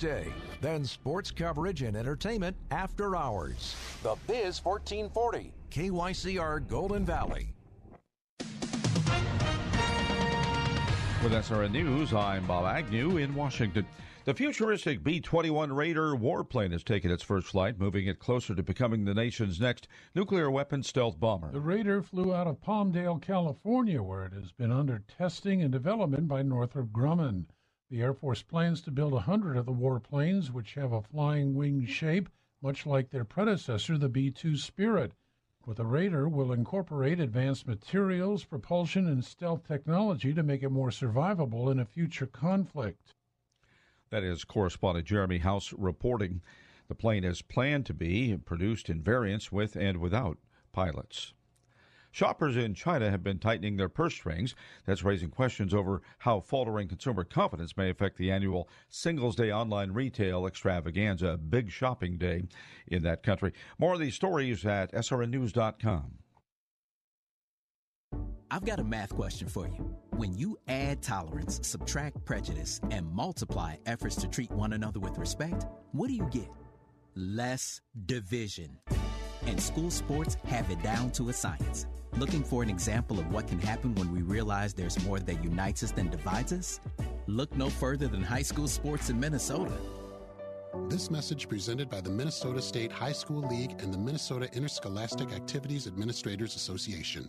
Day, then sports coverage and entertainment after hours. The Biz 1440, KYCR Golden Valley. With SRN News, I'm Bob Agnew in Washington. The futuristic B 21 Raider warplane has taken its first flight, moving it closer to becoming the nation's next nuclear weapon stealth bomber. The Raider flew out of Palmdale, California, where it has been under testing and development by Northrop Grumman. The Air Force plans to build a hundred of the warplanes, which have a flying wing shape, much like their predecessor, the B 2 Spirit. With the Raider, will incorporate advanced materials, propulsion, and stealth technology to make it more survivable in a future conflict. That is correspondent Jeremy House reporting. The plane is planned to be produced in variants with and without pilots. Shoppers in China have been tightening their purse strings. That's raising questions over how faltering consumer confidence may affect the annual Singles Day online retail extravaganza, big shopping day in that country. More of these stories at srnnews.com. I've got a math question for you. When you add tolerance, subtract prejudice, and multiply efforts to treat one another with respect, what do you get? Less division. And school sports have it down to a science. Looking for an example of what can happen when we realize there's more that unites us than divides us? Look no further than high school sports in Minnesota. This message presented by the Minnesota State High School League and the Minnesota Interscholastic Activities Administrators Association.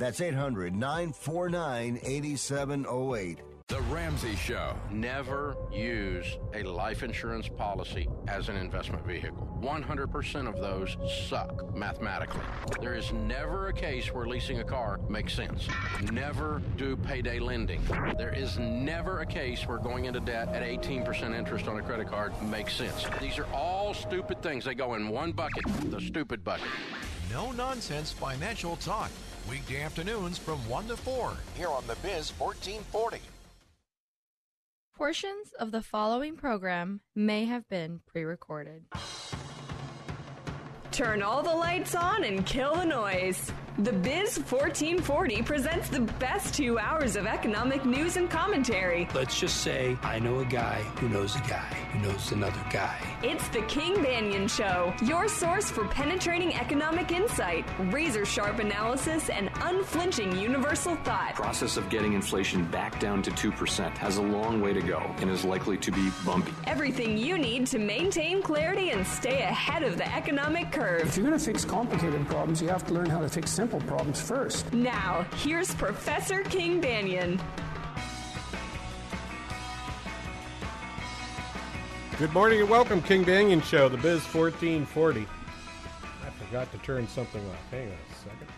That's 800 949 8708. The Ramsey Show. Never use a life insurance policy as an investment vehicle. 100% of those suck mathematically. There is never a case where leasing a car makes sense. Never do payday lending. There is never a case where going into debt at 18% interest on a credit card makes sense. These are all stupid things. They go in one bucket, the stupid bucket. No nonsense financial talk. Weekday afternoons from 1 to 4 here on The Biz 1440. Portions of the following program may have been pre recorded. Turn all the lights on and kill the noise. The Biz 1440 presents the best two hours of economic news and commentary. Let's just say I know a guy who knows a guy who knows another guy. It's the King Banaian Show, your source for penetrating economic insight, razor sharp analysis, and unflinching universal thought. Process of getting inflation back down to 2% has a long way to go and is likely to be bumpy. Everything you need to maintain clarity and stay ahead of the economic curve. If you're going to fix complicated problems, you have to learn how to fix simple problems first. Now, here's Professor King Banaian. Good morning and welcome, King Banaian Show, the Biz 1440. I forgot to turn something off. Hang on a second.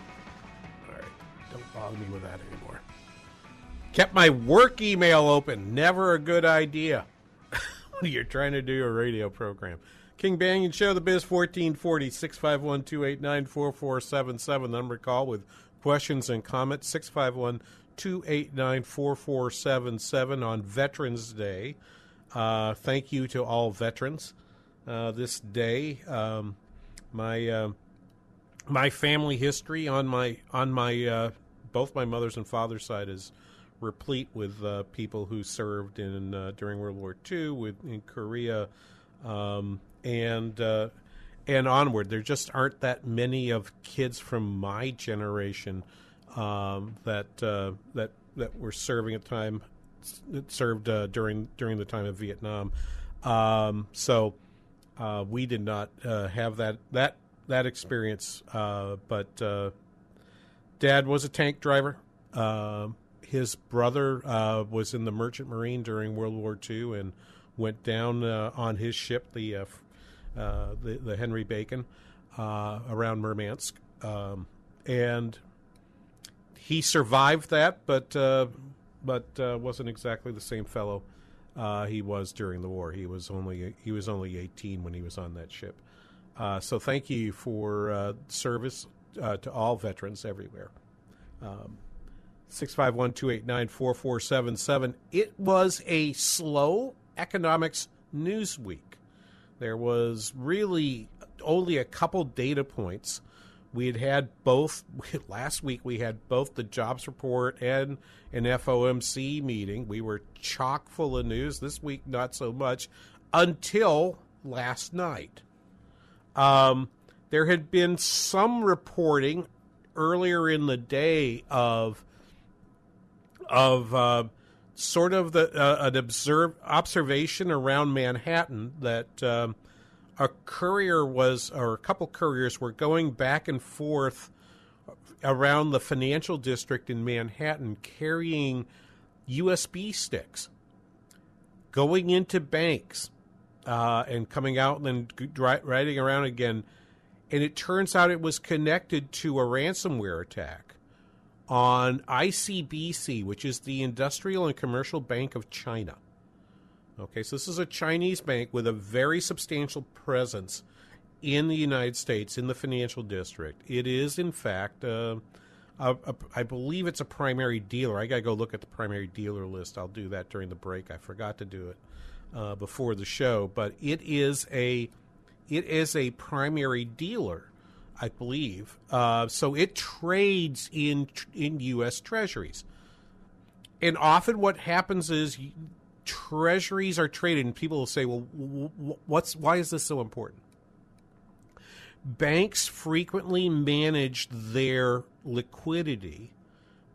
All right, don't bother me with that anymore. Kept my work email open. Never a good idea when you're trying to do a radio program. King Banaian Show, the Biz 1440, 651 289 4477. Number call with questions and comments, 651 289 4477 on Veterans Day. Uh, thank you to all veterans uh, this day. Um, My uh, my family history on my on my uh, both my mother's and father's side is replete with uh, people who served in uh, during World War II, with in Korea, um, and uh, and onward. There just aren't that many of kids from my generation um, that uh, that that were serving at time that served uh, during during the time of Vietnam. Um, so uh, we did not have that that that experience, but. Dad was a tank driver. Uh, his brother uh, was in the Merchant Marine during World War II and went down uh, on his ship, the uh, uh, the, the, Henry Bacon, uh, around Murmansk, um, and he survived that, but but wasn't exactly the same fellow he was during the war. He was only he was only 18 when he was on that ship. so thank you for service uh, to all veterans everywhere. Um, 651 289 4477. It was a slow economics news week. There was really only a couple data points. We had had both last week. We had both the jobs report and an FOMC meeting. We were chock full of news. This week, not so much until last night. Um, there had been some reporting earlier in the day of of uh, sort of the uh, an observe observation around Manhattan that um, a courier was or a couple couriers were going back and forth around the financial district in Manhattan carrying USB sticks, going into banks uh, and coming out and then riding around again. And it turns out it was connected to a ransomware attack on ICBC, which is the Industrial and Commercial Bank of China. Okay, so this is a Chinese bank with a very substantial presence in the United States in the financial district. It is, in fact, uh, a, a, I believe it's a primary dealer. I got to go look at the primary dealer list. I'll do that during the break. I forgot to do it uh, before the show, but it is a it is a primary dealer, I believe. Uh, so it trades in in U.S. Treasuries, and often what happens is treasuries are traded, and people will say, "Well, what's why is this so important?" Banks frequently manage their liquidity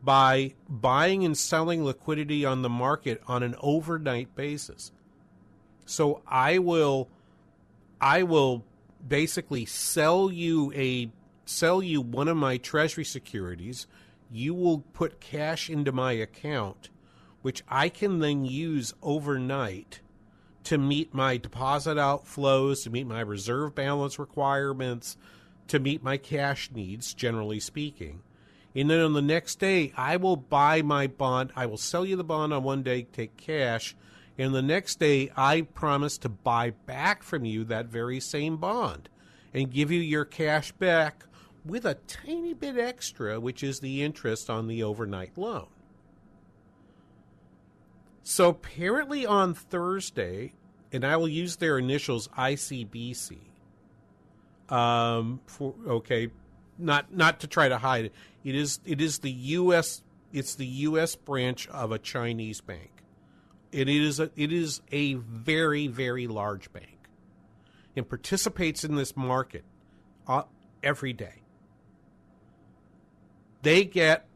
by buying and selling liquidity on the market on an overnight basis. So I will I will basically sell you a sell you one of my treasury securities. You will put cash into my account, which I can then use overnight to meet my deposit outflows, to meet my reserve balance requirements, to meet my cash needs, generally speaking. And then on the next day, I will buy my bond. I will sell you the bond on one day, take cash, and the next day, I promise to buy back from you that very same bond and give you your cash back with a tiny bit extra, which is the interest on the overnight loan. So apparently on Thursday, and I will use their initials ICBC. Um, for okay, not not to try to hide it. It is it is the U.S. It's the U.S. branch of a Chinese bank. It is a, it is a very very large bank, and participates in this market uh, every day. They get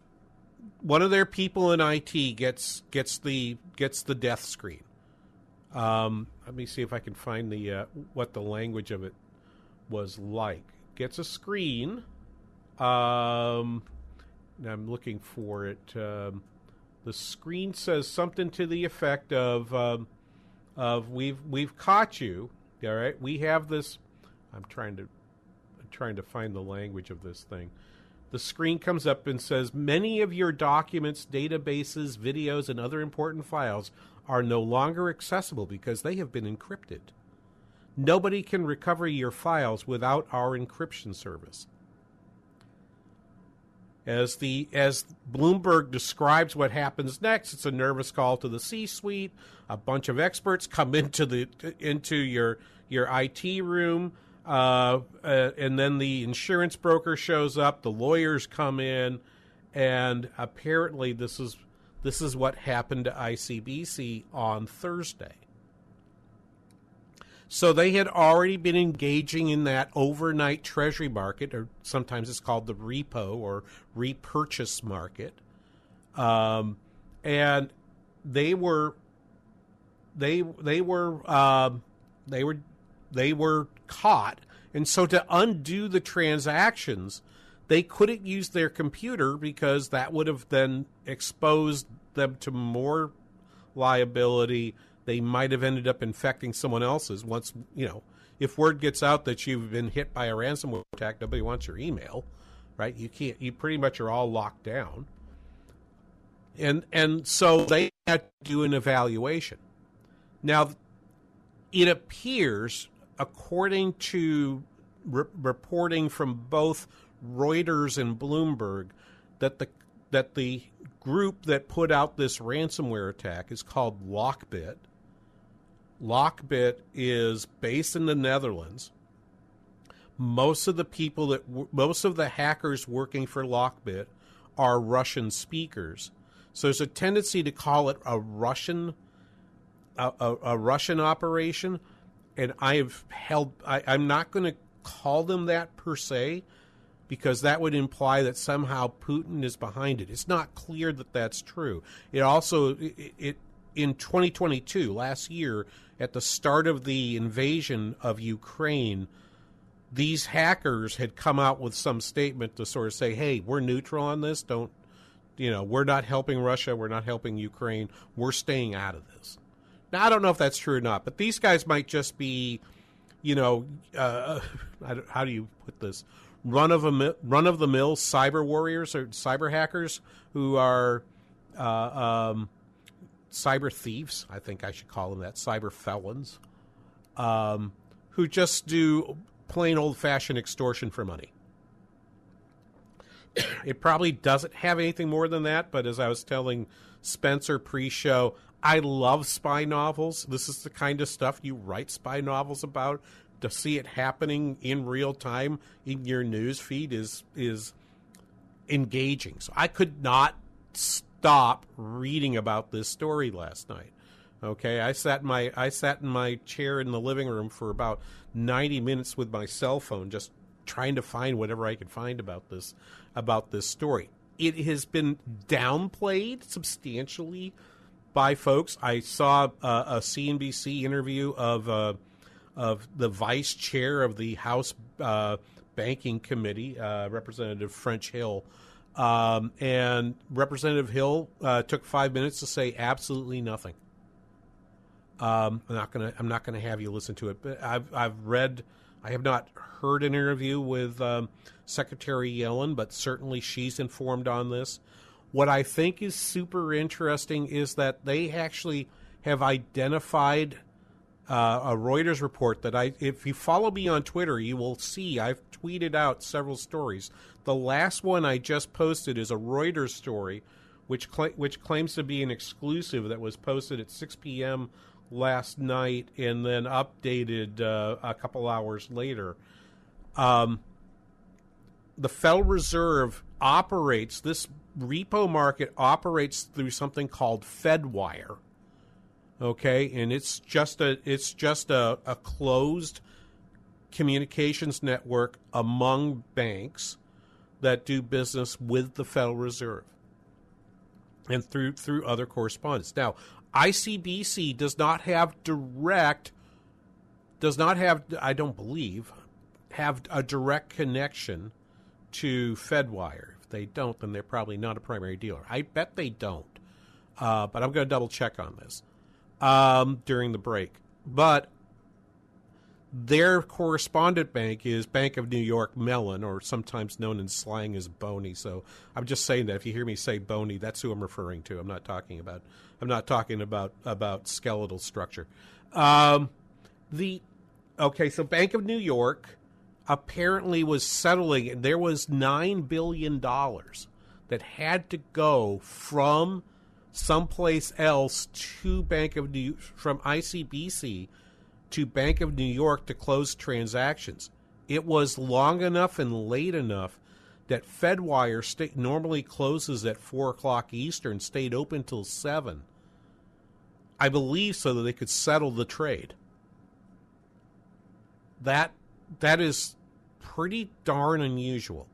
one of their people in IT gets gets the gets the death screen. Um, let me see if I can find the uh, what the language of it was like. Gets a screen. Um, I'm looking for it. Um, the screen says something to the effect of um, of we've we've caught you. All right, we have this. I'm trying to I'm trying to find the language of this thing. The screen comes up and says many of your documents, databases, videos, and other important files are no longer accessible because they have been encrypted. Nobody can recover your files without our encryption service. As the as Bloomberg describes what happens next, it's a nervous call to the C-suite. A bunch of experts come into the into your your IT room. Uh, uh, and then the insurance broker shows up, the lawyers come in, and apparently this is this is what happened to ICBC on Thursday. So they had already been engaging in that overnight treasury market, or sometimes it's called the repo or repurchase market, um, and they were they they were um, they were they were caught, and so to undo the transactions, they couldn't use their computer because that would have then exposed them to more liability. They might have ended up infecting someone else's. Once you know, if word gets out that you've been hit by a ransomware attack, nobody wants your email, right? You can't. You pretty much are all locked down. And and so they had to do an evaluation. Now, it appears, according to re- reporting from both Reuters and Bloomberg, that the that the group that put out this ransomware attack is called Lockbit. Lockbit is based in the Netherlands. Most of the people that most of the hackers working for Lockbit are Russian speakers. So there's a tendency to call it a Russian a, a, a Russian operation, and I've held. I, I'm not going to call them that per se, because that would imply that somehow Putin is behind it. It's not clear that that's true. It also it, it in 2022, last year, at the start of the invasion of Ukraine, these hackers had come out with some statement to sort of say, "Hey, we're neutral on this. Don't, you know, we're not helping Russia. We're not helping Ukraine. We're staying out of this." Now, I don't know if that's true or not, but these guys might just be, you know, uh, how do you put this? Run of a run of the mill cyber warriors or cyber hackers who are uh, um, cyber thieves. I think I should call them that. Cyber felons um, who just do plain old fashioned extortion for money. it probably doesn't have anything more than that, but as I was telling Spencer pre show, I love spy novels. This is the kind of stuff you write spy novels about. To see it happening in real time in your news feed is is engaging. So I could not stop reading about this story last night. Okay, I sat in my I sat in my chair in the living room for about 90 minutes with my cell phone just trying to find whatever I could find about this about this story. It has been downplayed substantially by folks. I saw a CNBC interview of uh, of the vice chair of the House uh, Banking Committee, uh, Representative French Hill, um, and Representative Hill uh, took five minutes to say absolutely nothing. Um, I'm not gonna I'm not gonna have you listen to it, but I've I've read. I have not heard an interview with um, Secretary Yellen, but certainly she's informed on this. What I think is super interesting is that they actually have identified uh, a Reuters report that I, if you follow me on Twitter, you will see I've tweeted out several stories. The last one I just posted is a Reuters story, which cl- which claims to be an exclusive that was posted at 6 p.m. last night and then updated uh, a couple hours later. Um, the Federal Reserve operates this repo market operates through something called Fedwire. Okay, and it's just a it's just a, a closed communications network among banks that do business with the Federal Reserve and through through other correspondents. Now, ICBC does not have direct does not have I don't believe have a direct connection to Fedwire If they don't, then they're probably not a primary dealer. I bet they don't, uh, but I'm going to double check on this um, during the break. But their correspondent bank is Bank of New York Mellon, or sometimes known in slang as Boney. So I'm just saying that if you hear me say Boney, that's who I'm referring to. I'm not talking about I'm not talking about about skeletal structure. Um, the okay, so Bank of New York apparently was settling. There was nine billion dollars that had to go from someplace else to Bank of New from ICBC to Bank of New York to close transactions. It was long enough and late enough that FedWire sta- normally closes at 4 o'clock Eastern, stayed open till 7. I believe so that they could settle the trade. That that is pretty darn unusual.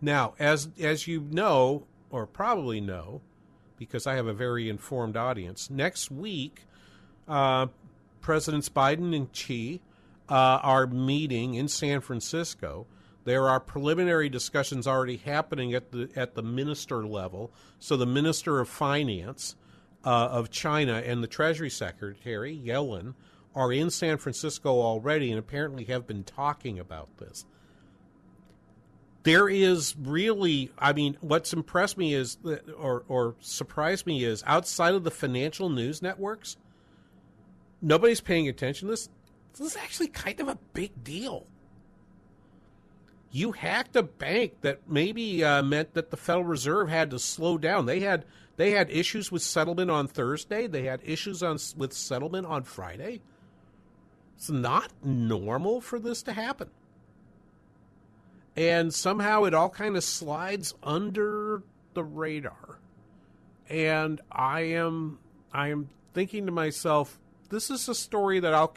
Now, as as you know, or probably know, because I have a very informed audience, next week, uh, Presidents Biden and Xi uh, are meeting in San Francisco. There are preliminary discussions already happening at the at the minister level. So the Minister of Finance uh, of China and the Treasury Secretary Yellen are in San Francisco already, and apparently have been talking about this there is really, I mean, what's impressed me is, or, or surprised me is, outside of the financial news networks, nobody's paying attention to this. This is actually kind of a big deal. You hacked a bank that maybe uh, meant that the Federal Reserve had to slow down. They had they had issues with settlement on Thursday. They had issues on with settlement on Friday. It's not normal for this to happen and somehow it all kind of slides under the radar. And I am I am thinking to myself, this is a story that I'll.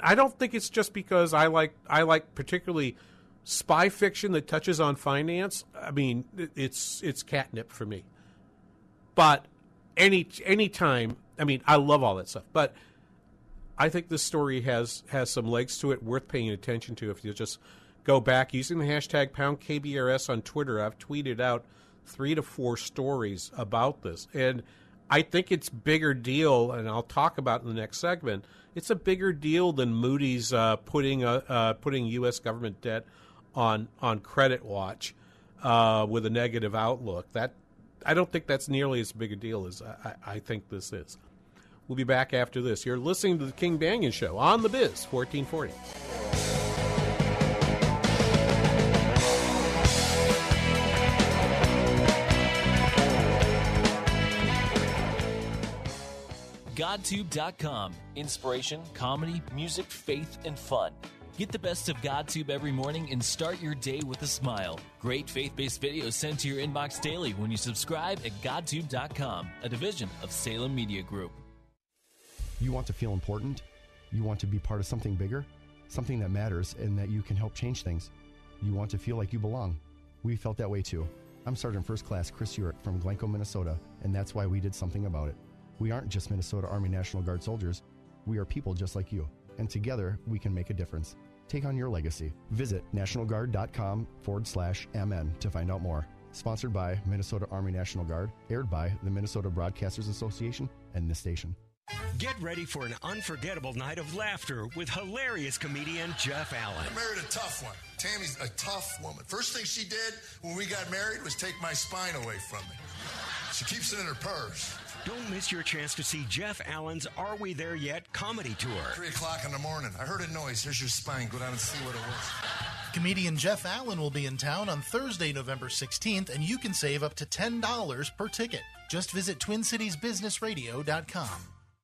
I don't think it's just because I like I like particularly spy fiction that touches on finance. I mean, it's it's catnip for me. But any any time, I mean, I love all that stuff. But I think this story has has some legs to it, worth paying attention to if you just go back using the hashtag pound KBRS on Twitter. I've tweeted out three to four stories about this. And I think it's bigger deal, and I'll talk about in the next segment. It's a bigger deal than Moody's uh, putting a, uh, putting U.S. government debt on on credit watch uh, with a negative outlook. That I don't think that's nearly as big a deal as I, I think this is. We'll be back after this. You're listening to the King Banaian Show on the Biz 1440. GodTube.com. Inspiration, comedy, music, faith, and fun. Get the best of GodTube every morning and start your day with a smile. Great faith based videos sent to your inbox daily when you subscribe at GodTube.com, a division of Salem Media Group. You want to feel important? You want to be part of something bigger? Something that matters and that you can help change things? You want to feel like you belong? We felt that way too. I'm Sergeant First Class Chris Urick from Glencoe, Minnesota, and that's why we did something about it. We aren't just Minnesota Army National Guard soldiers, we are people just like you, and together we can make a difference. Take on your legacy. Visit nationalguard.com forward slash MN to find out more. Sponsored by Minnesota Army National Guard, aired by the Minnesota Broadcasters Association and this station. Get ready for an unforgettable night of laughter with hilarious comedian Jeff Allen. I married a tough one. Tammy's a tough woman. First thing she did when we got married was take my spine away from me. She keeps it in her purse. Don't miss your chance to see Jeff Allen's Are We There Yet comedy tour. Three o'clock in the morning. I heard a noise. Here's your spine. Go down and see what it was. Comedian Jeff Allen will be in town on Thursday, November 16th, and you can save up to $10 per ticket. Just visit TwinCitiesBusinessRadio.com.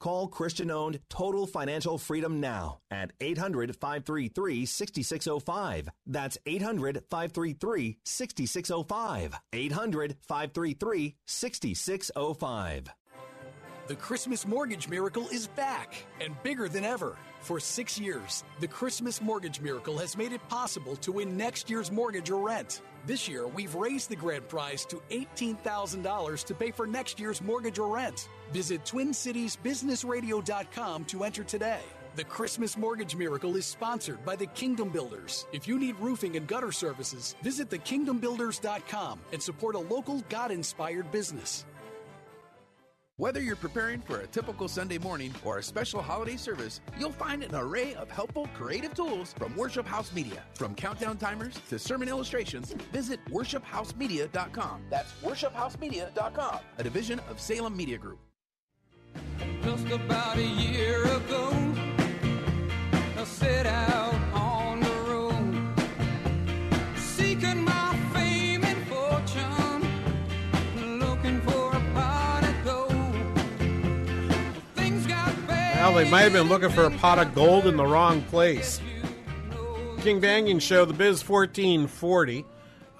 Call Christian owned Total Financial Freedom now at 800 533 6605. That's 800 533 6605. 800 533 6605. The Christmas Mortgage Miracle is back and bigger than ever. For six years, the Christmas Mortgage Miracle has made it possible to win next year's mortgage or rent. This year, we've raised the grand prize to $18,000 to pay for next year's mortgage or rent. Visit TwinCitiesBusinessRadio.com to enter today. The Christmas Mortgage Miracle is sponsored by the Kingdom Builders. If you need roofing and gutter services, visit thekingdombuilders.com and support a local God inspired business. Whether you're preparing for a typical Sunday morning or a special holiday service, you'll find an array of helpful, creative tools from Worship House Media. From countdown timers to sermon illustrations, visit worshiphousemedia.com. That's worshiphousemedia.com, a division of Salem Media Group. Just about a year ago, I set out Well, they might have been looking for a pot of gold in the wrong place. King Banaian Show, the Biz 1440.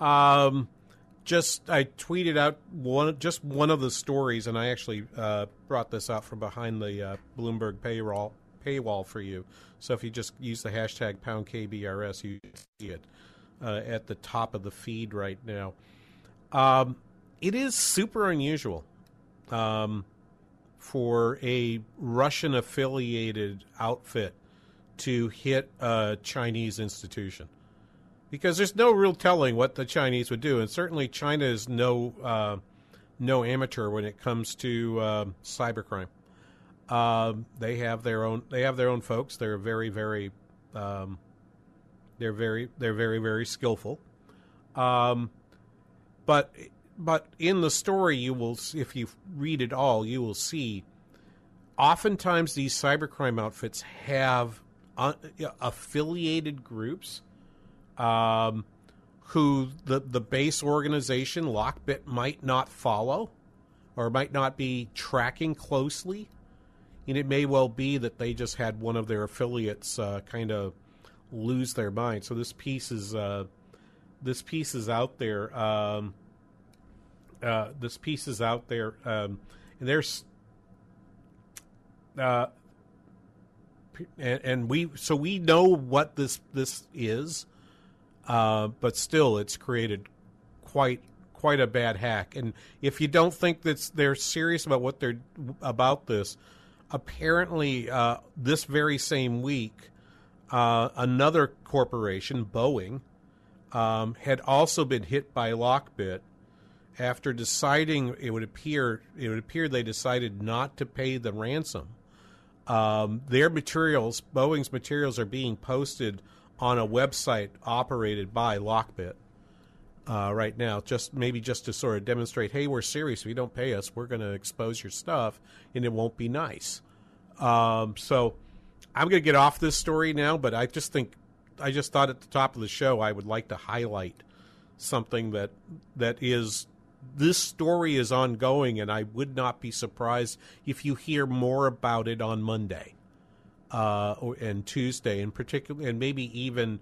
Um, just I tweeted out one just one of the stories, and I actually uh, brought this out from behind the uh, Bloomberg payroll paywall for you. So if you just use the hashtag pound KBRS, you see it uh, at the top of the feed right now. Um, it is super unusual um, for a Russian affiliated outfit to hit a Chinese institution because there's no real telling what the Chinese would do, and certainly China is no uh, no amateur when it comes to uh, cybercrime. Um, they have their own they have their own folks. They're very very um, they're very they're very very skillful. Um, but but in the story, you will if you read it all, you will see. Oftentimes, these cybercrime outfits have uh, affiliated groups um, who the, the base organization, Lockbit, might not follow or might not be tracking closely. And it may well be that they just had one of their affiliates uh, kind of lose their mind. So this piece is uh, this piece is out there. Um, uh, this piece is out there, um, and there's uh, and, and we so we know what this this is. Uh, but still, it's created quite quite a bad hack. And if you don't think that they're serious about what they're about this, apparently uh, this very same week, uh, another corporation, Boeing, um, had also been hit by Lockbit after deciding it would appear it would appear they decided not to pay the ransom. Um, their materials, Boeing's materials, are being posted on a website operated by Lockbit uh, right now. Just maybe just to sort of demonstrate, hey, we're serious. If you don't pay us, we're going to expose your stuff, and it won't be nice. Um, so I'm going to get off this story now, but I just think I just thought at the top of the show I would like to highlight something that that is this story is ongoing, and I would not be surprised if you hear more about it on Monday uh, and Tuesday, in particular, and maybe even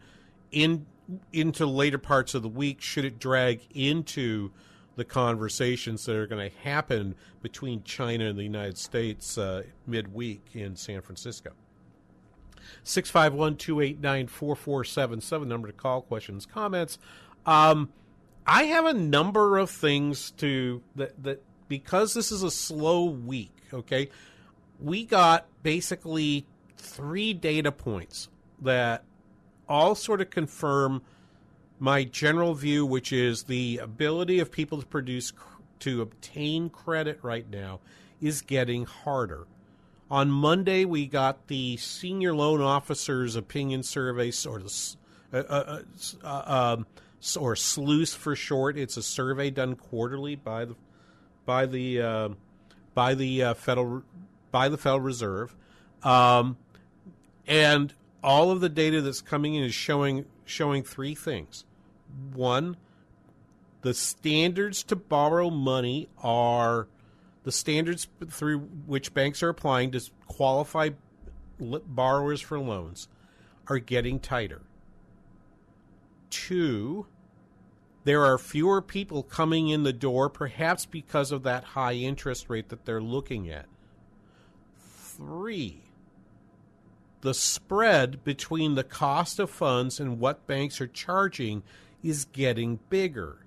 in into later parts of the week, should it drag into the conversations that are going to happen between China and the United States uh, midweek in San Francisco. 651 289 4477, number to call, questions, comments. Um, I have a number of things to that, that because this is a slow week, okay, we got basically three data points that all sort of confirm my general view, which is the ability of people to produce to obtain credit right now is getting harder. On Monday, we got the senior loan officers' opinion survey, or the uh, uh, uh, um, or SLOOS for short. It's a survey done quarterly by the by the uh, by the uh, federal by the Federal Reserve. Um, and all of the data that's coming in is showing showing three things. One, the standards to borrow money are the standards through which banks are applying to qualify borrowers for loans are getting tighter. Two, there are fewer people coming in the door, perhaps because of that high interest rate that they're looking at three, the spread between the cost of funds and what banks are charging is getting bigger.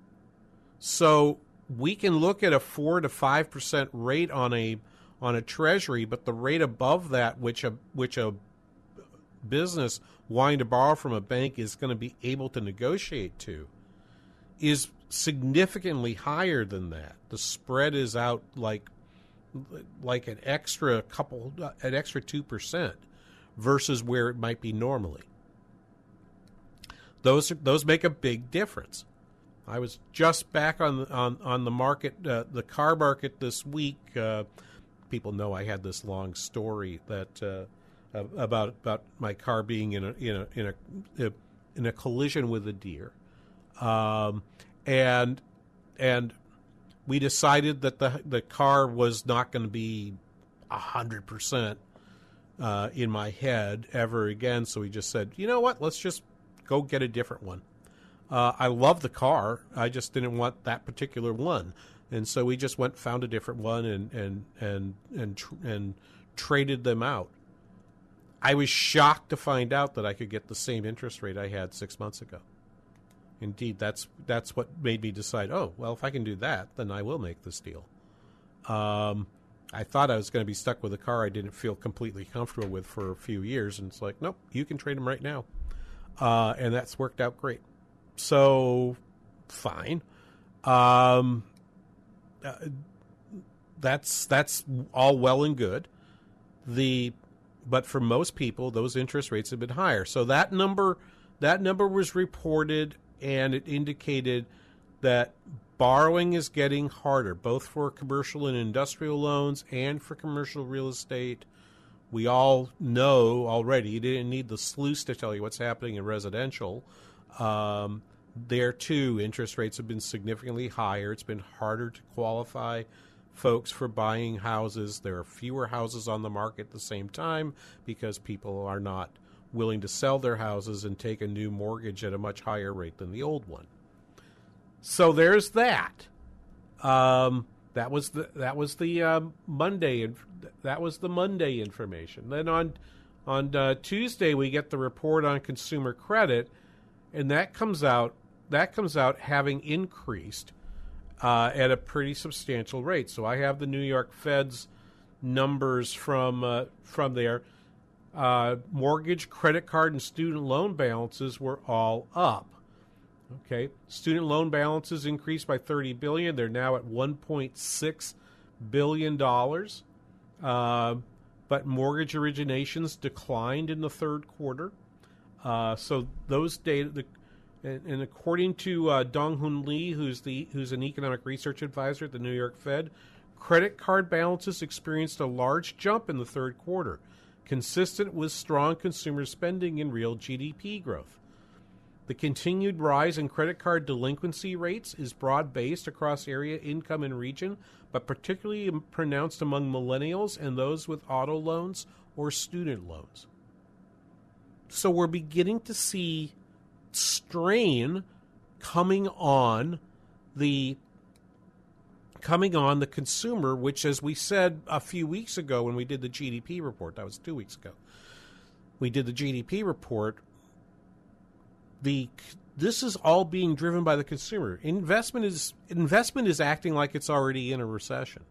So we can look at a four to five percent rate on a on a treasury, but the rate above that, which a which a business wanting to borrow from a bank is going to be able to negotiate to, is significantly higher than that. The spread is out like like an extra couple, an extra two percent versus where it might be normally. Those those make a big difference. I was just back on on on the market, uh, the car market this week. Uh, people know I had this long story that uh, about about my car being in a in a in a, in a collision with a deer, um, and and we decided that the the car was not going to be hundred percent uh, in my head ever again. So we just said, you know what? Let's just go get a different one. Uh, I love the car. I just didn't want that particular one, and so we just went found a different one and and and and tr- and traded them out. I was shocked to find out that I could get the same interest rate I had six months ago. Indeed, that's that's what made me decide. Oh, well, if I can do that, then I will make this deal. Um, I thought I was going to be stuck with a car I didn't feel completely comfortable with for a few years, and it's like, nope, you can trade them right now, uh, and that's worked out great. So, fine. Um, uh, that's that's all well and good. The but for most people, those interest rates have been higher. So that number that number was reported, and it indicated that borrowing is getting harder, both for commercial and industrial loans and for commercial real estate. We all know already. You didn't need the SLOOS to tell you what's happening in residential. Um, there too, interest rates have been significantly higher. It's been harder to qualify folks for buying houses. There are fewer houses on the market at the same time because people are not willing to sell their houses and take a new mortgage at a much higher rate than the old one. So there's that. Um, that was the that was the uh, Monday and that was the Monday information. Then on on uh, Tuesday we get the report on consumer credit, and that comes out that comes out having increased uh, at a pretty substantial rate. So I have the New York Fed's numbers from uh, from there. Uh, mortgage, credit card, and student loan balances were all up. Okay, student loan balances increased by 30 billion. They're now at 1.6 billion dollars. Uh, but mortgage originations declined in the third quarter. Uh, so those data, the, and, and, according to uh, Dong Hoon Lee, who's the who's an economic research advisor at the New York Fed, credit card balances experienced a large jump in the third quarter, consistent with strong consumer spending and real GDP growth. The continued rise in credit card delinquency rates is broad based across area, income, and region, but particularly pronounced among millennials and those with auto loans or student loans. So we're beginning to see strain coming on the coming on the consumer, which, as we said a few weeks ago when we did the GDP report, that was two weeks ago, we did the GDP report the this is all being driven by the consumer. Investment is investment is acting like it's already in a recession.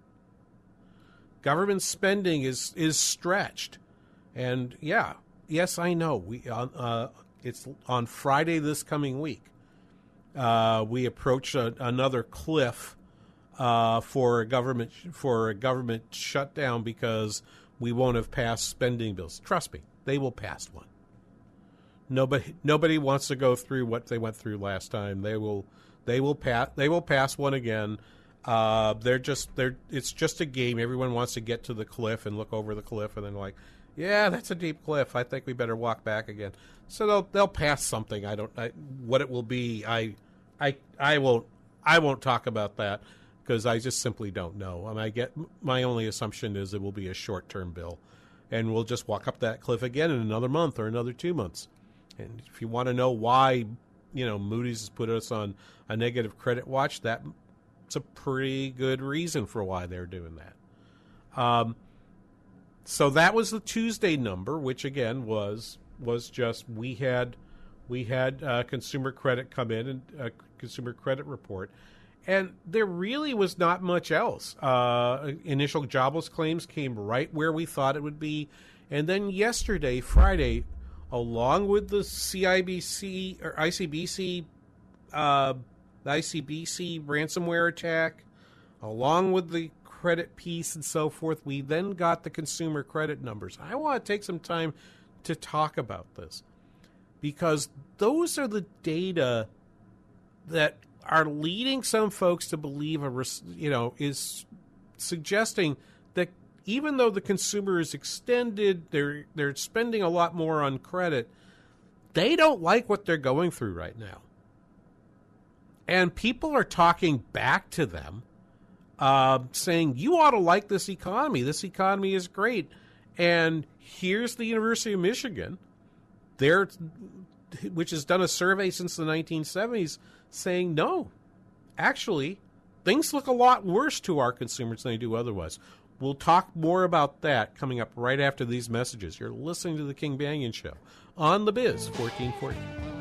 Government spending is is stretched, and yeah, yes, I know. We uh, uh, it's on Friday this coming week. Uh, we approach a, another cliff uh, for a government for a government shutdown because we won't have passed spending bills. Trust me, they will pass one. Nobody nobody wants to go through what they went through last time. They will they will pass they will pass one again. Uh, they're just they're it's just a game. Everyone wants to get to the cliff and look over the cliff, and then like, yeah, that's a deep cliff. I think we better walk back again. So they'll they'll pass something. I don't I, what it will be. I I I won't I won't talk about that because I just simply don't know. And I get my only assumption is it will be a short term bill, and we'll just walk up that cliff again in another month or another two months. And if you want to know why, you know, Moody's has put us on a negative credit watch, that's a pretty good reason for why they're doing that. Um, so that was the Tuesday number, which again was was just we had we had uh, consumer credit come in and uh, consumer credit report, and there really was not much else. Uh, initial jobless claims came right where we thought it would be, and then yesterday, Friday, along with the CIBC or ICBC, uh, the ICBC ransomware attack, along with the credit piece and so forth, we then got the consumer credit numbers. I want to take some time to talk about this because those are the data that are leading some folks to believe a you know is suggesting that even though the consumer is extended, they're they're spending a lot more on credit. They don't like what they're going through right now, and people are talking back to them, uh, saying, "You ought to like this economy. This economy is great." And here's the University of Michigan, there, which has done a survey since the 1970s, saying no, actually, things look a lot worse to our consumers than they do otherwise. We'll talk more about that coming up right after these messages. You're listening to the King Banaian Show on the Biz 1440.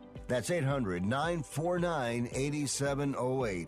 That's 800 949 8708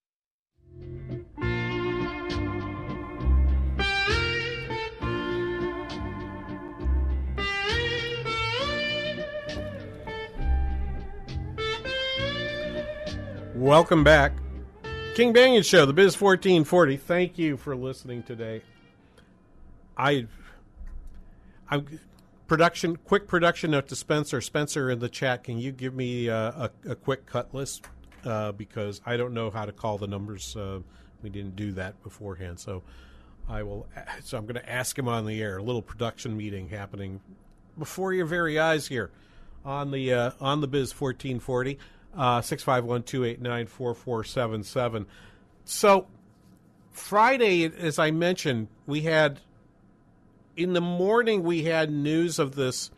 Welcome back. King Banaian Show, the Biz 1440. Thank you for listening today. I I production quick production note to Spencer. Spencer in the chat, can you give me uh, a, a quick cut list uh, because I don't know how to call the numbers. Uh, we didn't do that beforehand, so I will. So I'm going to ask him on the air. A little production meeting happening before your very eyes here on the uh, on the Biz 1440 uh, six five one two eight nine four four seven seven. So Friday, as I mentioned, we had in the morning we had news of this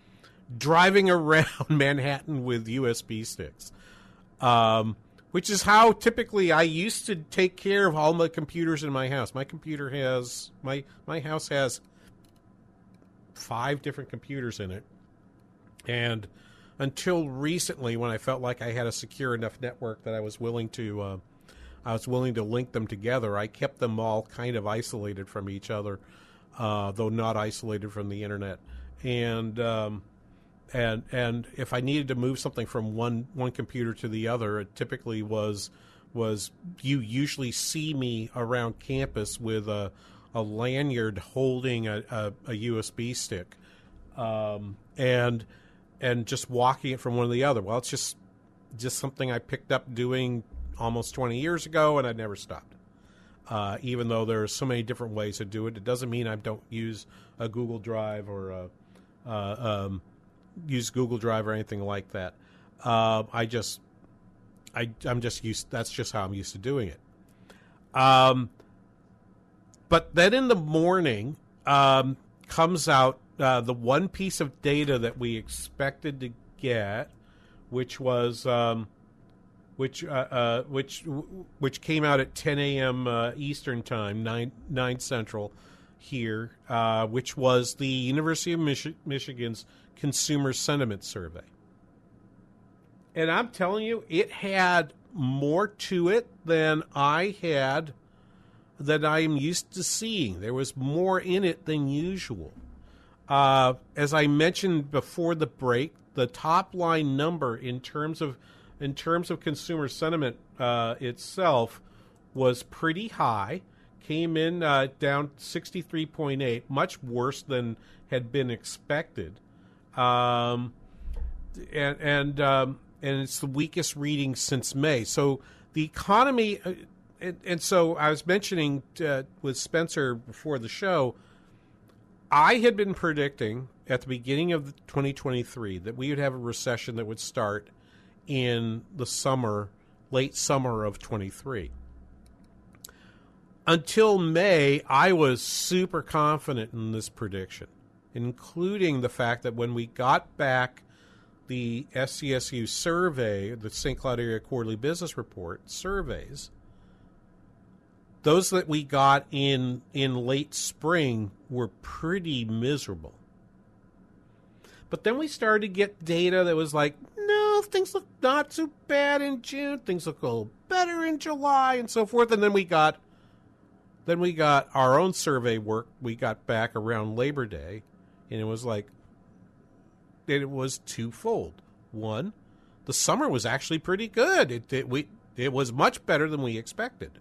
driving around Manhattan with USB sticks, um, which is how typically I used to take care of all my computers in my house. My computer has my my house has five different computers in it, and until recently, when I felt like I had a secure enough network that I was willing to. Uh, I was willing to link them together. I kept them all kind of isolated from each other, uh, though not isolated from the internet. And um, and and if I needed to move something from one one computer to the other, it typically was was you usually see me around campus with a a lanyard holding a, a, a USB stick, um, and and just walking it from one to the other. Well, it's just just something I picked up doing almost 20 years ago, and I never stopped. Uh, even though there are so many different ways to do it, it doesn't mean I don't use a Google Drive or a, uh, um, use Google Drive or anything like that. Uh, I just, I, I'm just used. That's just how I'm used to doing it. Um, but then in the morning um, comes out uh, the one piece of data that we expected to get, which was um, which uh, uh, which which came out at 10 a.m. Uh, Eastern time, nine nine Central here, uh, which was the University of Mich- Michigan's Consumer Sentiment Survey. And I'm telling you, it had more to it than I had that I am used to seeing. There was more in it than usual. Uh, as I mentioned before the break, the top line number in terms of in terms of consumer sentiment uh, itself was pretty high. Came in uh, down 63.8, much worse than had been expected. Um, and and um, and it's the weakest reading since May. So the economy, uh, and, and, so I was mentioning uh, with Spencer before the show I had been predicting at the beginning of 2023 that we would have a recession that would start in the summer, late summer of 23. Until May, I was super confident in this prediction, including the fact that when we got back the SCSU survey, the St. Cloud Area Quarterly Business Report surveys, those that we got in in late spring were pretty miserable. But then we started to get data that was like, no, things look not too bad in June. Things look a little better in July, and so forth. And then we got, then we got our own survey work. We got back around Labor Day, and it was like, it was twofold. One, the summer was actually pretty good. It, it we it was much better than we expected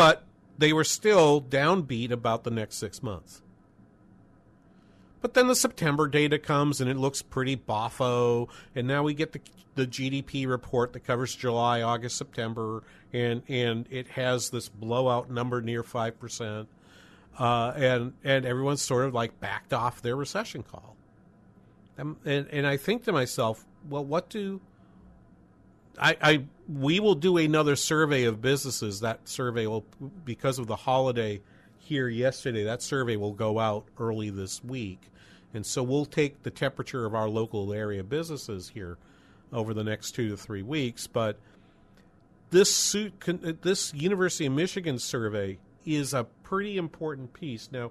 but they were still downbeat about the next six months. But then the September data comes and it looks pretty boffo, and now we get the the GDP report that covers July, August, September, and and it has this blowout number near five percent, uh, and and everyone's sort of like backed off their recession call, and, and and I think to myself, well, what do I, I we will do another survey of businesses. That survey will, because of the holiday here yesterday, that survey will go out early this week, and so we'll take the temperature of our local area businesses here over the next two to three weeks. But this suit, this University of Michigan survey is a pretty important piece. Now,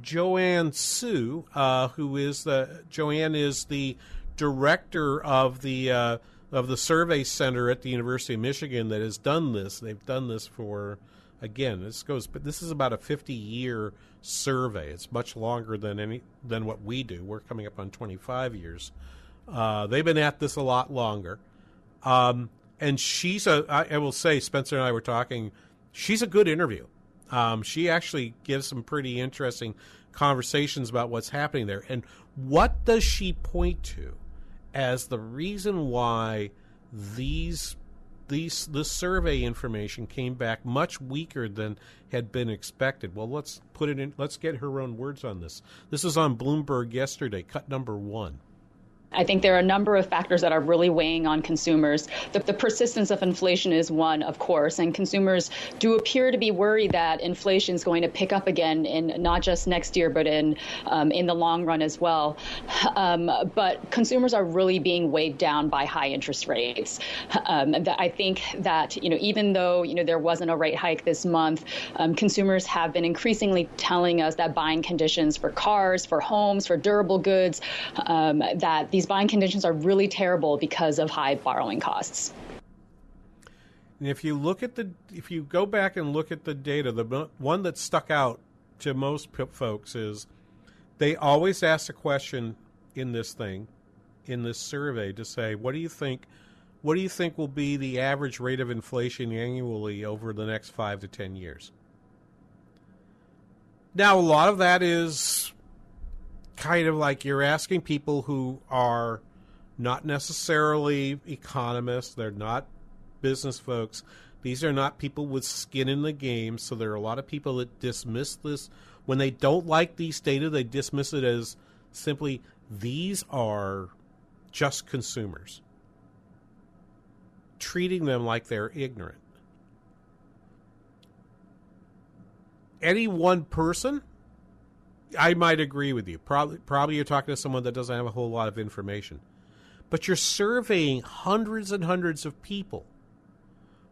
Joanne Hsu, uh, who is the Joanne is the director of the uh, of the survey center at the University of Michigan that has done this. They've done this for again. This goes, but this is about a 50 year survey. It's much longer than any than what we do. We're coming up on 25 years. Uh, they've been at this a lot longer. Um, and she's a. I, I will say, Spencer and I were talking. She's a good interview. Um, she actually gives some pretty interesting conversations about what's happening there. And what does she point to? as the reason why these these this survey information came back much weaker than had been expected. Well, let's put it in. Let's get her own words on this. This is on Bloomberg yesterday, cut number one. I think there are a number of factors that are really weighing on consumers. The, the, persistence of inflation is one, of course, and consumers do appear to be worried that inflation is going to pick up again in not just next year, but in um, in the long run as well. Um, but consumers are really being weighed down by high interest rates. Um, I think that you know even though you know there wasn't a rate hike this month, um, consumers have been increasingly telling us that buying conditions for cars, for homes, for durable goods, um, that these these buying conditions are really terrible because of high borrowing costs. And if you look at the, if you go back and look at the data, the one that stuck out to most folks is they always ask a question in this thing, in this survey, to say, what do you think? What do you think will be the average rate of inflation annually over the next five to ten years? Now, a lot of that is kind of like you're asking people who are not necessarily economists, they're not business folks. These are not people with skin in the game, so there are a lot of people that dismiss this when they don't like these data, they dismiss it as simply these are just consumers. Treating them like they're ignorant. Any one person I might agree with you. Probably, probably you're talking to someone that doesn't have a whole lot of information, but you're surveying hundreds and hundreds of people.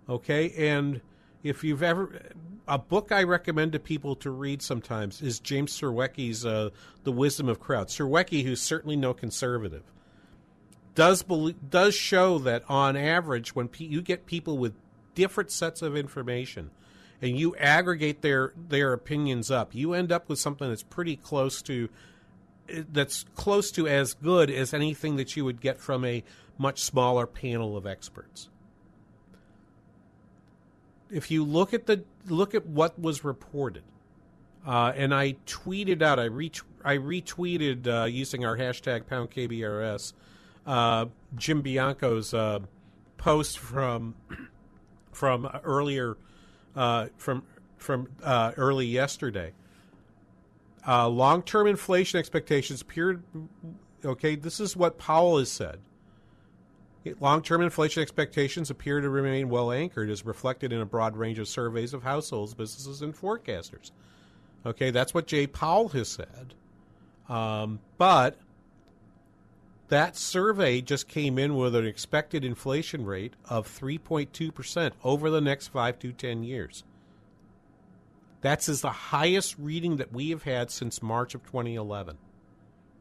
Okay, and if you've ever, a book I recommend to people to read sometimes is James Surowiecki's uh, "The Wisdom of Crowds." Surowiecki, who's certainly no conservative, does believe, does show that on average, when pe- you get people with different sets of information and you aggregate their their opinions up, you end up with something that's pretty close to that's close to as good as anything that you would get from a much smaller panel of experts. If you look at the look at what was reported, uh, and I tweeted out, I reach I retweeted uh, using our hashtag pound KBRS, uh, Jim Bianco's uh, post from from earlier uh, from from uh, early yesterday. Uh, long-term inflation expectations appear. Okay, this is what Powell has said. Long-term inflation expectations appear to remain well anchored, as reflected in a broad range of surveys of households, businesses, and forecasters. Okay, that's what Jay Powell has said. Um, but that survey just came in with an expected inflation rate of 3.2% over the next 5 to 10 years. That's is the highest reading that we have had since March of 2011.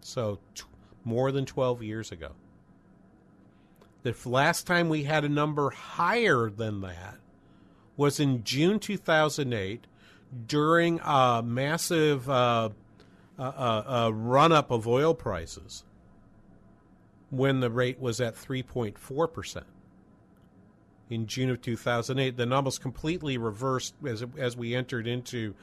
So t- more than 12 years ago. The last time we had a number higher than that was in June 2008 during a massive uh, uh, uh, run up of oil prices when the rate was at 3.4% in June of 2008, then almost completely reversed as, as we entered into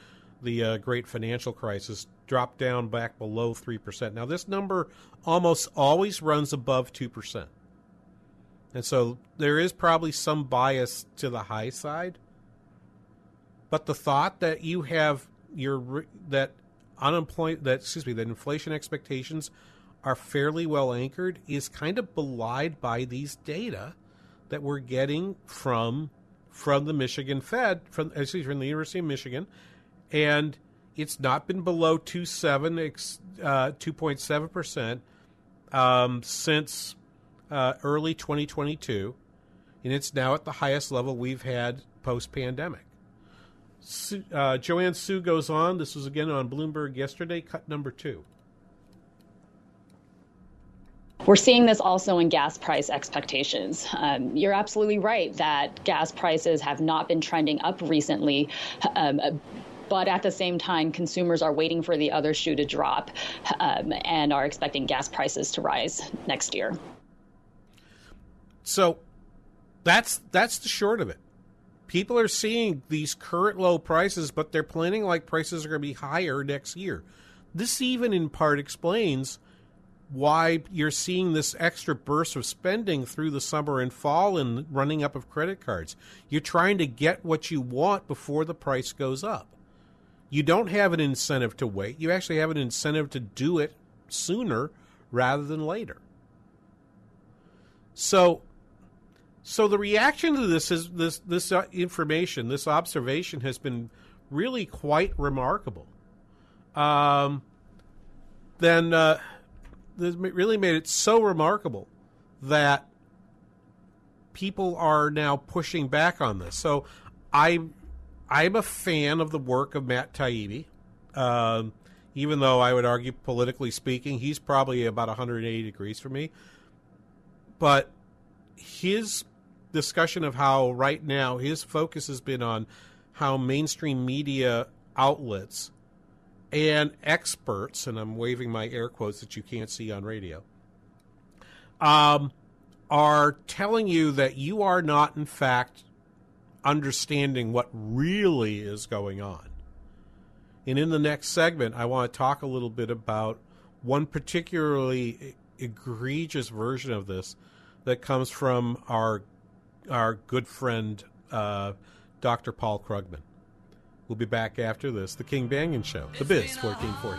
the uh, great financial crisis, dropped down back below 3%. Now, this number almost always runs above 2%. And so there is probably some bias to the high side. But the thought that you have your that unemployment that excuse me that inflation expectations are fairly well anchored is kind of belied by these data that we're getting from from the Michigan Fed, from excuse me, from the University of Michigan, and it's not been below 2.7 uh, 2.7 percent um, since uh, early 2022, and it's now at the highest level we've had post pandemic. Uh, Joanne Hsu goes on. This was again on Bloomberg yesterday, cut number two. We're seeing this also in gas price expectations. Um, you're absolutely right that gas prices have not been trending up recently. Um, but at the same time, consumers are waiting for the other shoe to drop um, and are expecting gas prices to rise next year. So that's that's the short of it. People are seeing these current low prices, but they're planning like prices are going to be higher next year. This even in part explains why you're seeing this extra burst of spending through the summer and fall and running up of credit cards. You're trying to get what you want before the price goes up. You don't have an incentive to wait. You actually have an incentive to do it sooner rather than later. So so the reaction to this is this this uh, information, this observation has been really quite remarkable. Um, then uh, this really made it so remarkable that people are now pushing back on this. So I I'm a fan of the work of Matt Taibbi. Um, even though I would argue, politically speaking, he's probably about 180 degrees from me. But his discussion of how right now his focus has been on how mainstream media outlets and experts, and I'm waving my air quotes that you can't see on radio, um, are telling you that you are not, in fact, understanding what really is going on. And in the next segment, I want to talk a little bit about one particularly egregious version of this that comes from our our good friend uh, Dr. Paul Krugman. We'll be back after this. The King Banaian Show, The Biz 1440.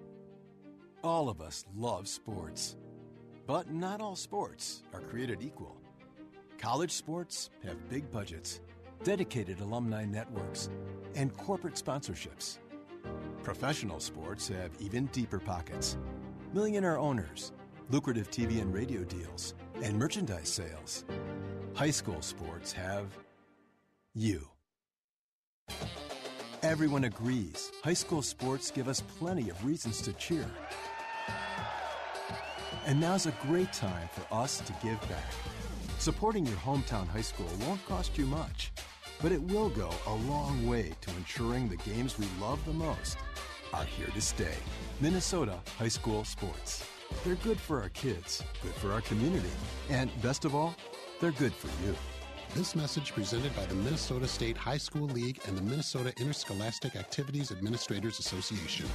All of us love sports, but not all sports are created equal. College sports have big budgets, dedicated alumni networks, and corporate sponsorships. Professional sports have even deeper pockets millionaire owners, lucrative TV and radio deals, and merchandise sales. High school sports have you. Everyone agrees high school sports give us plenty of reasons to cheer. And now's a great time for us to give back. Supporting your hometown high school won't cost you much, but it will go a long way to ensuring the games we love the most are here to stay. Minnesota High School Sports. They're good for our kids, good for our community, and best of all, they're good for you. This message presented by the Minnesota State High School League and the Minnesota Interscholastic Activities Administrators Association.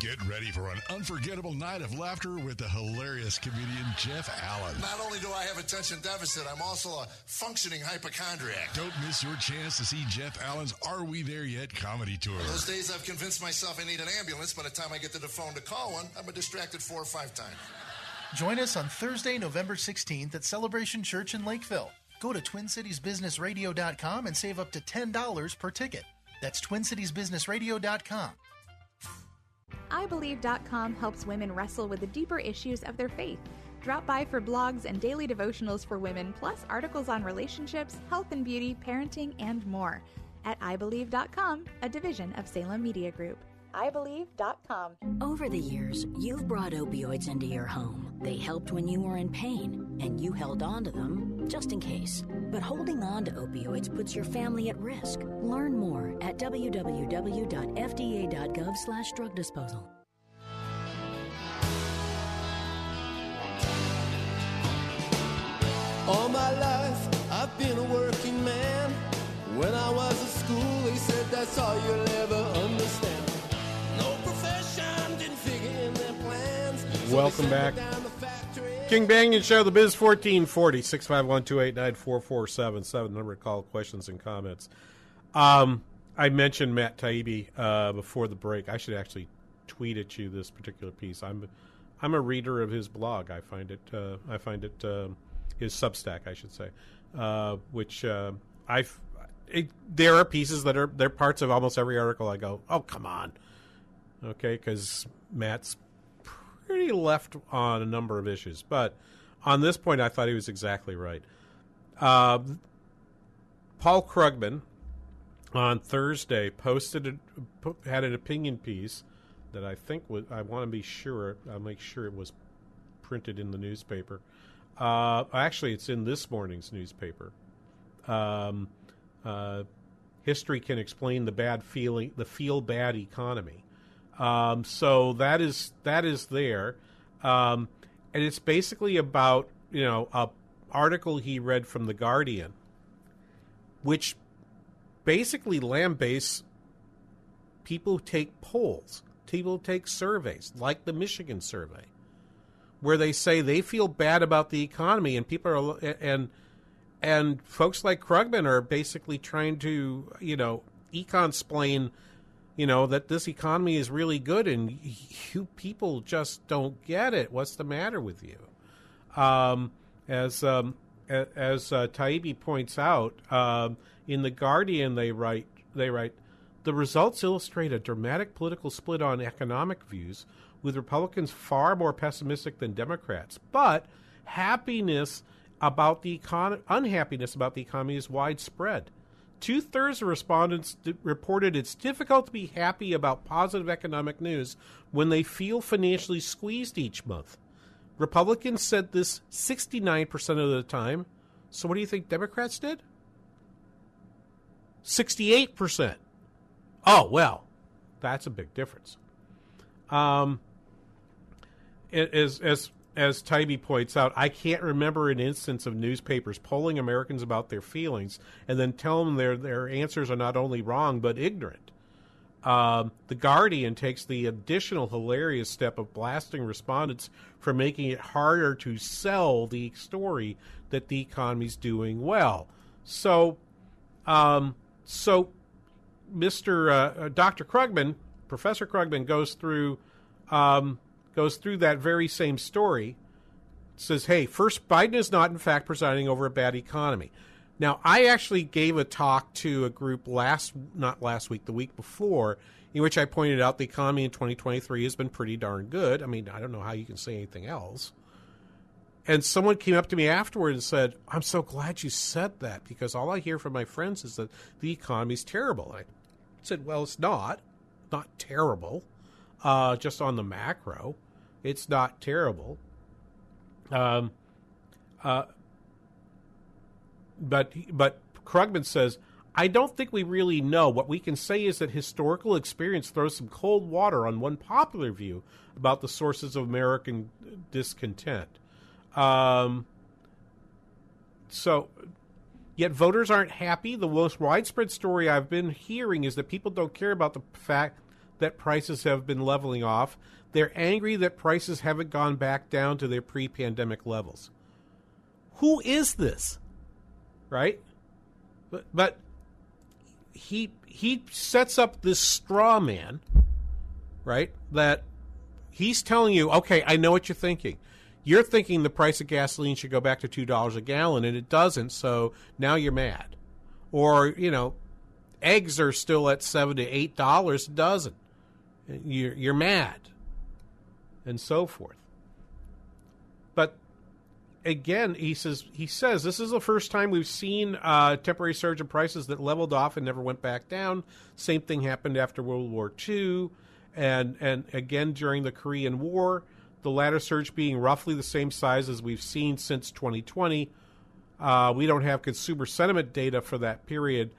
Get ready for an unforgettable night of laughter with the hilarious comedian Jeff Allen. Not only do I have attention deficit, I'm also a functioning hypochondriac. Don't miss your chance to see Jeff Allen's Are We There Yet comedy tour. Those days I've convinced myself I need an ambulance. By the time I get to the phone to call one, I'm a distracted four or five times. Join us on Thursday, November 16th at Celebration Church in Lakeville. Go to TwinCitiesBusinessRadio.com and save up to $10 per ticket. That's TwinCitiesBusinessRadio.com. iBelieve.com helps women wrestle with the deeper issues of their faith. Drop by for blogs and daily devotionals for women, plus articles on relationships, health and beauty, parenting, and more. At iBelieve.com, a division of Salem Media Group. iBelieve.com. Over the years, you've brought opioids into your home. They helped when you were in pain, and you held on to them just in case. But holding on to opioids puts your family at risk. Learn more at www.fda.gov slash drug disposal. All my life, I've been a working man. When I was at school, they said that's all you'll ever understand. Welcome back King Banaian Show, the Biz 1440, 651 289 4477. Number to call questions and comments. Um, I mentioned Matt Taibbi uh, before the break. I should actually tweet at you this particular piece. I'm I'm a reader of his blog. I find it uh, I find it uh, his Substack, I should say, uh, which uh, I there are pieces that are they're parts of almost every article. I go, oh come on, okay, because Matt's pretty left on a number of issues, but on this point, I thought he was exactly right. Uh, Paul Krugman on Thursday posted a, had an opinion piece that I think was I want to be sure I'll make sure it was printed in the newspaper. Uh, actually, it's in this morning's newspaper. Um, uh, history can explain the bad feeling, the feel bad economy. Um, so that is that is there, um, and it's basically about you know a article he read from the Guardian, which basically lambasts people take polls, people take surveys, like the Michigan survey, where they say they feel bad about the economy, and people are and and folks like Krugman are basically trying to you know econ explain you know that this economy is really good and you people just don't get it. What's the matter with you? Um, as um, as uh, Taibbi points out um, in the Guardian they write they write the results illustrate a dramatic political split on economic views with Republicans far more pessimistic than Democrats. But happiness about the econ- unhappiness about the economy is widespread Two thirds of respondents d- reported it's difficult to be happy about positive economic news when they feel financially squeezed each month. Republicans said this 69% of the time. So, what do you think Democrats did? 68%. Oh, well, that's a big difference. Um, as, as as Taibbi points out, I can't remember an instance of newspapers polling Americans about their feelings and then tell them their their answers are not only wrong but ignorant. Um, the Guardian takes the additional hilarious step of blasting respondents for making it harder to sell the story that the economy's doing well. So, um, so Mr. Uh, uh Dr. Krugman, Professor Krugman, goes through. Um, goes through that very same story. Says, hey, first, Biden is not, in fact, presiding over a bad economy. Now, I actually gave a talk to a group last, not last week, the week before, in which I pointed out the economy in 2023 has been pretty darn good. I mean, I don't know how you can say anything else. And someone came up to me afterward and said, I'm so glad you said that because all I hear from my friends is that the economy's terrible. I said, Well, it's not. Not terrible uh, just on the macro. It's not terrible. Um, uh, but but Krugman says, I don't think we really know. What we can say is that historical experience throws some cold water on one popular view about the sources of American discontent. Um, so, yet voters aren't happy. The most widespread story I've been hearing is that people don't care about the fact that prices have been leveling off. They're angry that prices haven't gone back down to their pre pandemic levels. Who is this? Right? But, but he he sets up this straw man, right? That he's telling you, okay, I know what you're thinking. You're thinking the price of gasoline should go back to two dollars a gallon, and it doesn't. So now you're mad, or you know, eggs are still at seven to eight dollars a dozen you're, you're mad, and so forth. But again, he says he says this is the first time we've seen a temporary surge in prices that leveled off and never went back down. Same thing happened after World War II, and and again during the Korean War. The latter surge being roughly the same size as we've seen since 2020. Uh, we don't have consumer sentiment data for that period,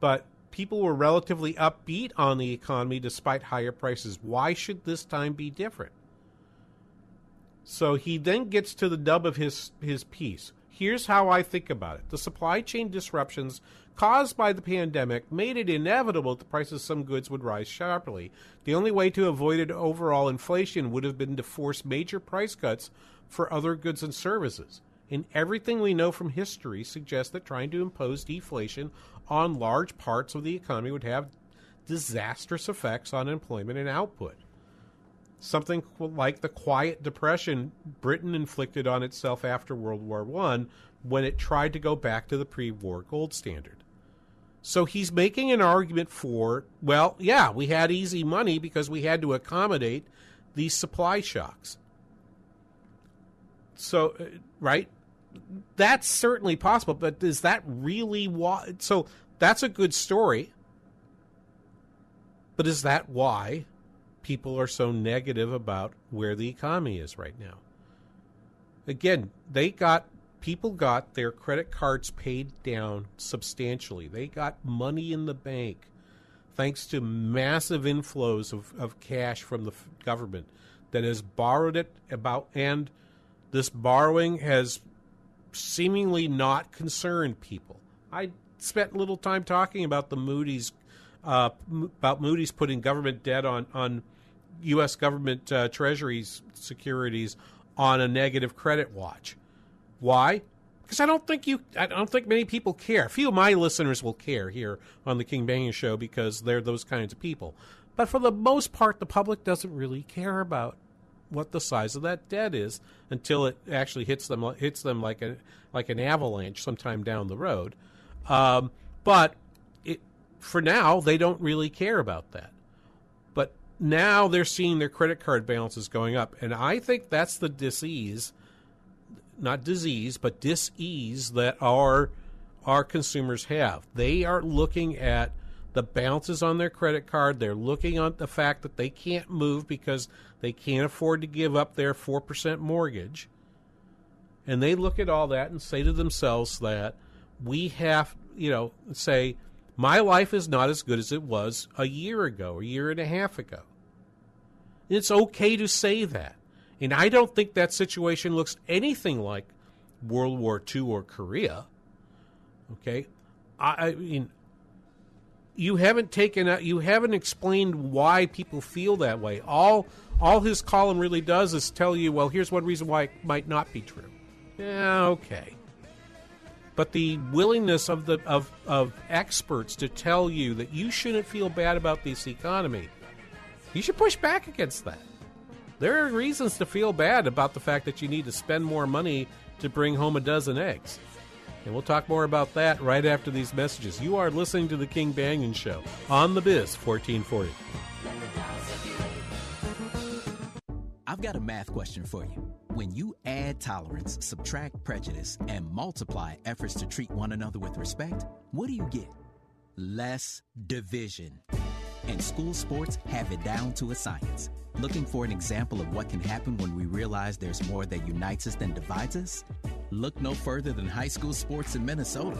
but people were relatively upbeat on the economy despite higher prices. Why should this time be different? So he then gets to the nub of his his piece. Here's how I think about it the supply chain disruptions caused by the pandemic made it inevitable that the prices of some goods would rise sharply. The only way to avoid overall inflation would have been to force major price cuts for other goods and services. And everything we know from history suggests that trying to impose deflation on large parts of the economy would have disastrous effects on employment and output. Something like the quiet depression Britain inflicted on itself after World War I when it tried to go back to the pre war gold standard. So he's making an argument for, well, yeah, we had easy money because we had to accommodate these supply shocks. So, uh, right? That's certainly possible, but is that really why? So that's a good story. But is that why people are so negative about where the economy is right now? Again, they got people got their credit cards paid down substantially. They got money in the bank thanks to massive inflows of, of cash from the government that has borrowed it about, and this borrowing has seemingly not concerned people. I spent little time talking about the Moody's, uh, about Moody's putting government debt on, on U.S. government uh, treasuries securities on a negative credit watch. Why? Because I don't think you, I don't think many people care. Few of my listeners will care here on the King Banaian Show because they're those kinds of people. But for the most part, the public doesn't really care about what the size of that debt is until it actually hits them hits them like a like an avalanche sometime down the road. Um, but it, for now, they don't really care about that. But now they're seeing their credit card balances going up, and I think that's the disease not disease, but dis-ease that our our consumers have. They are looking at the balances on their credit card. They're looking at the fact that they can't move because they can't afford to give up their 4% mortgage. And they look at all that and say to themselves that we have, you know, say, my life is not as good as it was a year ago, a year and a half ago. And It's okay to say that. And I don't think that situation looks anything like World War II or Korea. Okay, I, I mean, you haven't taken out, you haven't explained why people feel that way. All all his column really does is tell you, well, here's one reason why it might not be true. Yeah, okay. But the willingness of the of, of experts to tell you that you shouldn't feel bad about this economy, you should push back against that there are reasons to feel bad about the fact that you need to spend more money to bring home a dozen eggs. And we'll talk more about that right after these messages. You are listening to The King Banaian Show on The Biz 1440. I've got a math question for you. When you add tolerance, subtract prejudice, and multiply efforts to treat one another with respect, what do you get? Less division. And school sports have it down to a science. Looking for an example of what can happen when we realize there's more that unites us than divides us? Look no further than high school sports in Minnesota.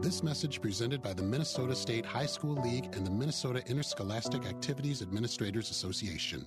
This message presented by the Minnesota State High School League and the Minnesota Interscholastic Activities Administrators Association.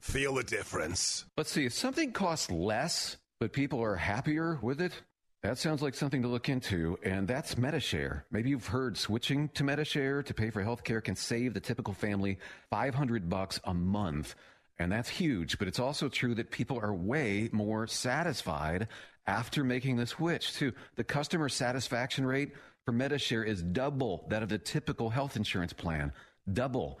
Feel the difference. Let's see, if something costs less, but people are happier with it, that sounds like something to look into, and that's Medi-Share. Maybe you've heard switching to Medi-Share to pay for healthcare can save the typical family 500 bucks a month. And that's huge, but it's also true that people are way more satisfied after making the switch, too. The customer satisfaction rate for Medishare is double that of the typical health insurance plan. Double.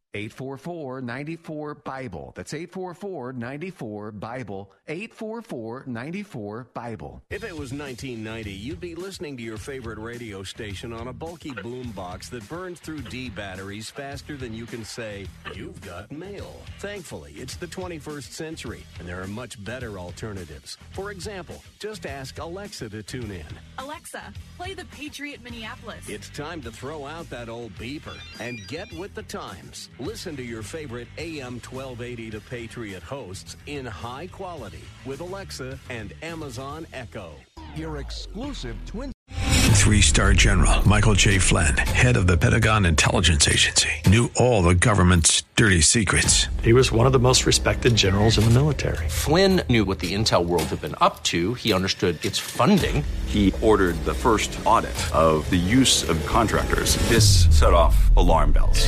844 94 Bible. That's 844 94 Bible. 844 94 Bible. If it was 1990, you'd be listening to your favorite radio station on a bulky boombox that burns through D batteries faster than you can say, You've got mail. Thankfully, it's the 21st century, and there are much better alternatives. For example, just ask Alexa to tune in. Alexa, play the Patriot Minneapolis. It's time to throw out that old beeper and get with the times. Listen to your favorite AM 1280 to Patriot hosts in high quality with Alexa and Amazon Echo. Your exclusive twin. Three star general Michael J. Flynn, head of the Pentagon Intelligence Agency, knew all the government's dirty secrets. He was one of the most respected generals in the military. Flynn knew what the intel world had been up to, he understood its funding. He ordered the first audit of the use of contractors. This set off alarm bells.